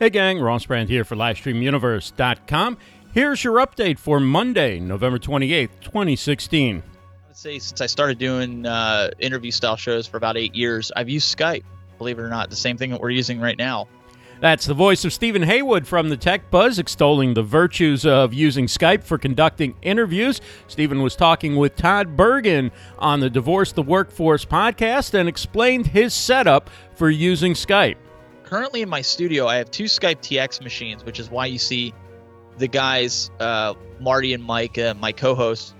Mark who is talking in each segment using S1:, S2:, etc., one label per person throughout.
S1: Hey gang, Ross Brand here for LivestreamUniverse.com. Here's your update for Monday, November 28th, 2016.
S2: I would say since I started doing uh, interview style shows for about eight years, I've used Skype, believe it or not, the same thing that we're using right now.
S1: That's the voice of Stephen Haywood from the Tech Buzz, extolling the virtues of using Skype for conducting interviews. Stephen was talking with Todd Bergen on the Divorce the Workforce podcast and explained his setup for using Skype.
S2: Currently in my studio, I have two Skype TX machines, which is why you see the guys, uh, Marty and Mike, uh, my co hosts,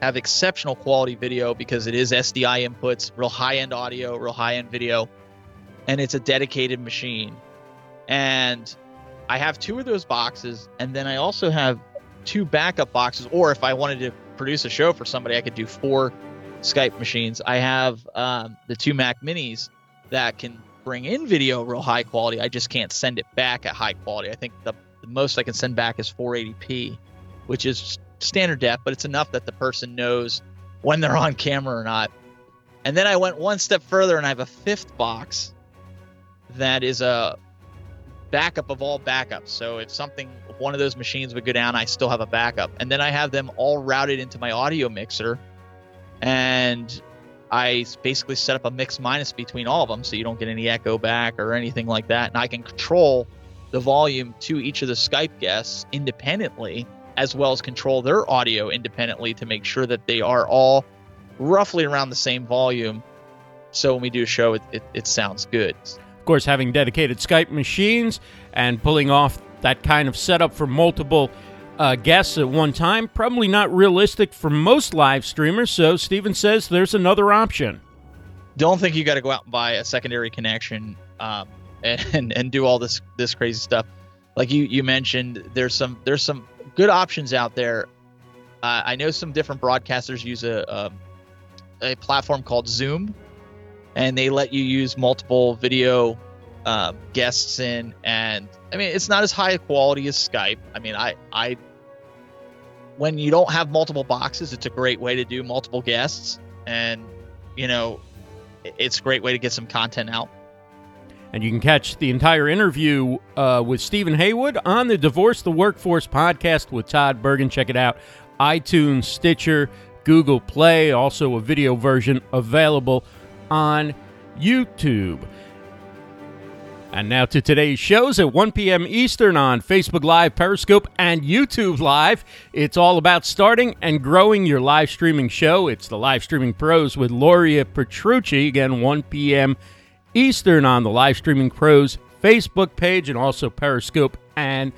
S2: have exceptional quality video because it is SDI inputs, real high end audio, real high end video, and it's a dedicated machine and I have two of those boxes, and then I also have two backup boxes. Or if I wanted to produce a show for somebody, I could do four Skype machines. I have um, the two Mac Minis that can bring in video real high quality. I just can't send it back at high quality. I think the, the most I can send back is 480p, which is standard def, but it's enough that the person knows when they're on camera or not. And then I went one step further and I have a fifth box that is a backup of all backups. So if something, if one of those machines would go down, I still have a backup. And then I have them all routed into my audio mixer. And I basically set up a mix minus between all of them so you don't get any echo back or anything like that. And I can control the volume to each of the Skype guests independently, as well as control their audio independently to make sure that they are all roughly around the same volume. So when we do a show, it, it, it sounds good.
S1: Of course, having dedicated Skype machines and pulling off that kind of setup for multiple uh, guests at one time, probably not realistic for most live streamers. So Stephen says there's another option.
S2: Don't think you got to go out and buy a secondary connection um, and, and do all this this crazy stuff. Like you you mentioned, there's some there's some good options out there. Uh, I know some different broadcasters use a, a a platform called Zoom and they let you use multiple video um, guests in and i mean it's not as high a quality as skype i mean i i when you don't have multiple boxes it's a great way to do multiple guests and you know it's a great way to get some content out
S1: and you can catch the entire interview uh, with Stephen Haywood on the Divorce the Workforce podcast with Todd Bergen. Check it out. iTunes, Stitcher, Google Play, also a video version available on YouTube. And now to today's shows at 1 p.m. Eastern on Facebook Live, Periscope, and YouTube Live. It's all about starting and growing your live streaming show. It's the Live Streaming Pros with Luria Petrucci. Again, 1 p.m. Eastern on the Live Streaming Pros Facebook page and also Periscope and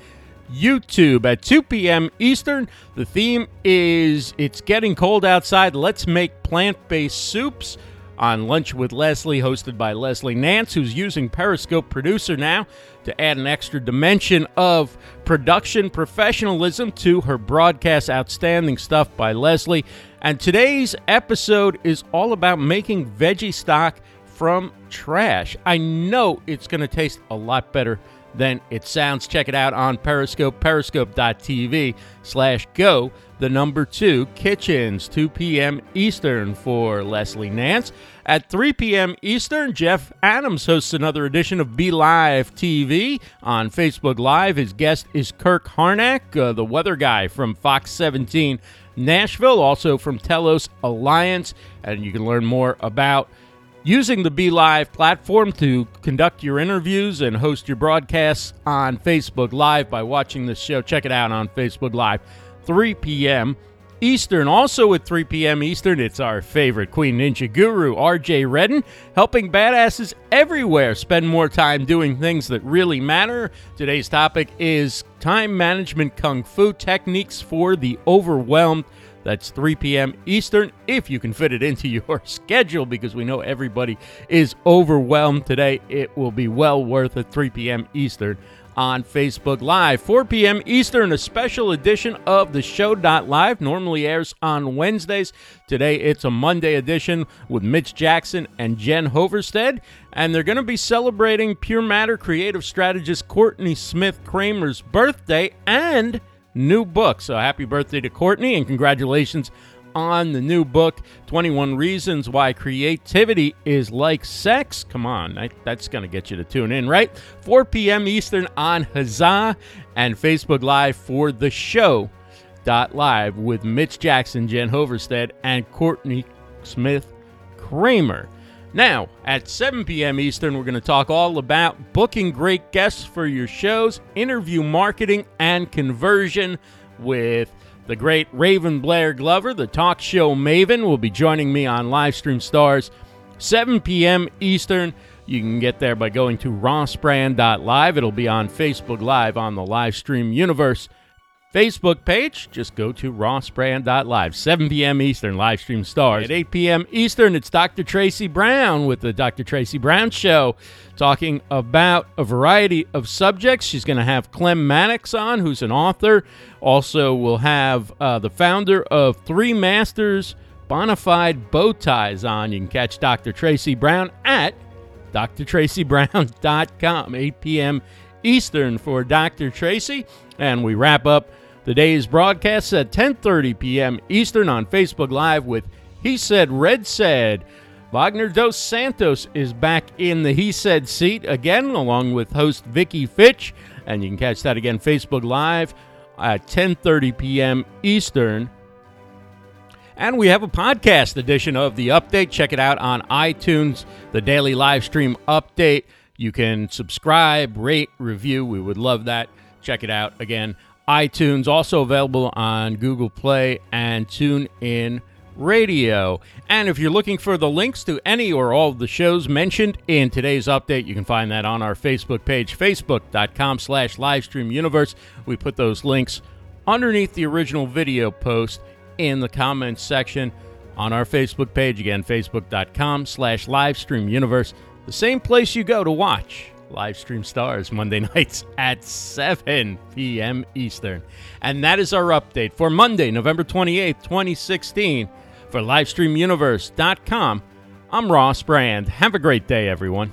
S1: YouTube at 2 p.m. Eastern. The theme is It's Getting Cold Outside. Let's make plant based soups on Lunch with Leslie, hosted by Leslie Nance, who's using Periscope Producer now to add an extra dimension of production professionalism to her broadcast. Outstanding stuff by Leslie. And today's episode is all about making veggie stock from trash. I know it's going to taste a lot better than it sounds. Check it out on Periscope, periscope.tv slash go, the number two, kitchens, 2 p.m. Eastern for Leslie Nance. At 3 p.m. Eastern, Jeff Adams hosts another edition of Be Live TV on Facebook Live. His guest is Kirk Harnack, uh, the weather guy from Fox 17 Nashville, also from Telos Alliance. And you can learn more about using the Be Live platform to conduct your interviews and host your broadcasts on Facebook Live by watching this show. Check it out on Facebook Live, 3 p.m. Eastern. Also at 3 p.m. Eastern, it's our favorite Queen Ninja guru, RJ Redden, helping badasses everywhere spend more time doing things that really matter. Today's topic is time management kung fu techniques for the overwhelmed. That's 3 p.m. Eastern, if you can fit it into your schedule, because we know everybody is overwhelmed today. It will be well worth it, 3 p.m. Eastern on Facebook Live. 4 p.m. Eastern, a special edition of the show. Live normally airs on Wednesdays. Today it's a Monday edition with Mitch Jackson and Jen Hoverstead. And they're going to be celebrating Pure Matter creative strategist Courtney Smith Kramer's birthday and new book. So happy birthday to Courtney and congratulations on the new book, 21 Reasons Why Creativity is Like Sex. Come on, I, that's going to get you to tune in, right? 4 p.m. Eastern on Huzza and Facebook Live for the show. Dot live with Mitch Jackson, Jen Hoverstead, and Courtney Smith Kramer. Now, at 7 p.m. Eastern, we're going to talk all about booking great guests for your shows, interview marketing, and conversion with the great Raven Blair Glover, the talk show maven, will be joining me on Livestream Stars, 7 p.m. Eastern. You can get there by going to rossbrand.live. It'll be on Facebook Live on the Livestream universe. Facebook page, just go to rossbrand.live. 7 p.m. Eastern, live stream stars. At 8 p.m. Eastern, it's Dr. Tracy Brown with the Dr. Tracy Brown Show, talking about a variety of subjects. She's going to have Clem Mannix on, who's an author. Also, we'll have uh, the founder of Three Masters Bonafide Bow Ties on. You can catch Dr. Tracy Brown at drtracybrown.com, 8 p.m. Eastern for Dr. Tracy. And we wrap up the day's broadcast at 10:30 p.m. Eastern on Facebook Live with He Said Red Said. Wagner Dos Santos is back in the He Said seat again, along with host Vicky Fitch, and you can catch that again Facebook Live at 10:30 p.m. Eastern. And we have a podcast edition of the update. Check it out on iTunes, the daily live stream update. You can subscribe, rate, review. We would love that. Check it out again. iTunes also available on Google Play and TuneIn Radio. And if you're looking for the links to any or all of the shows mentioned in today's update, you can find that on our Facebook page, facebook.com slash livestreamuniverse. We put those links underneath the original video post in the comments section on our Facebook page. Again, facebook.com slash livestreamuniverse. The same place you go to watch Livestream Stars Monday nights at 7 p.m. Eastern. And that is our update for Monday, November 28th, 2016. For LivestreamUniverse.com, I'm Ross Brand. Have a great day, everyone.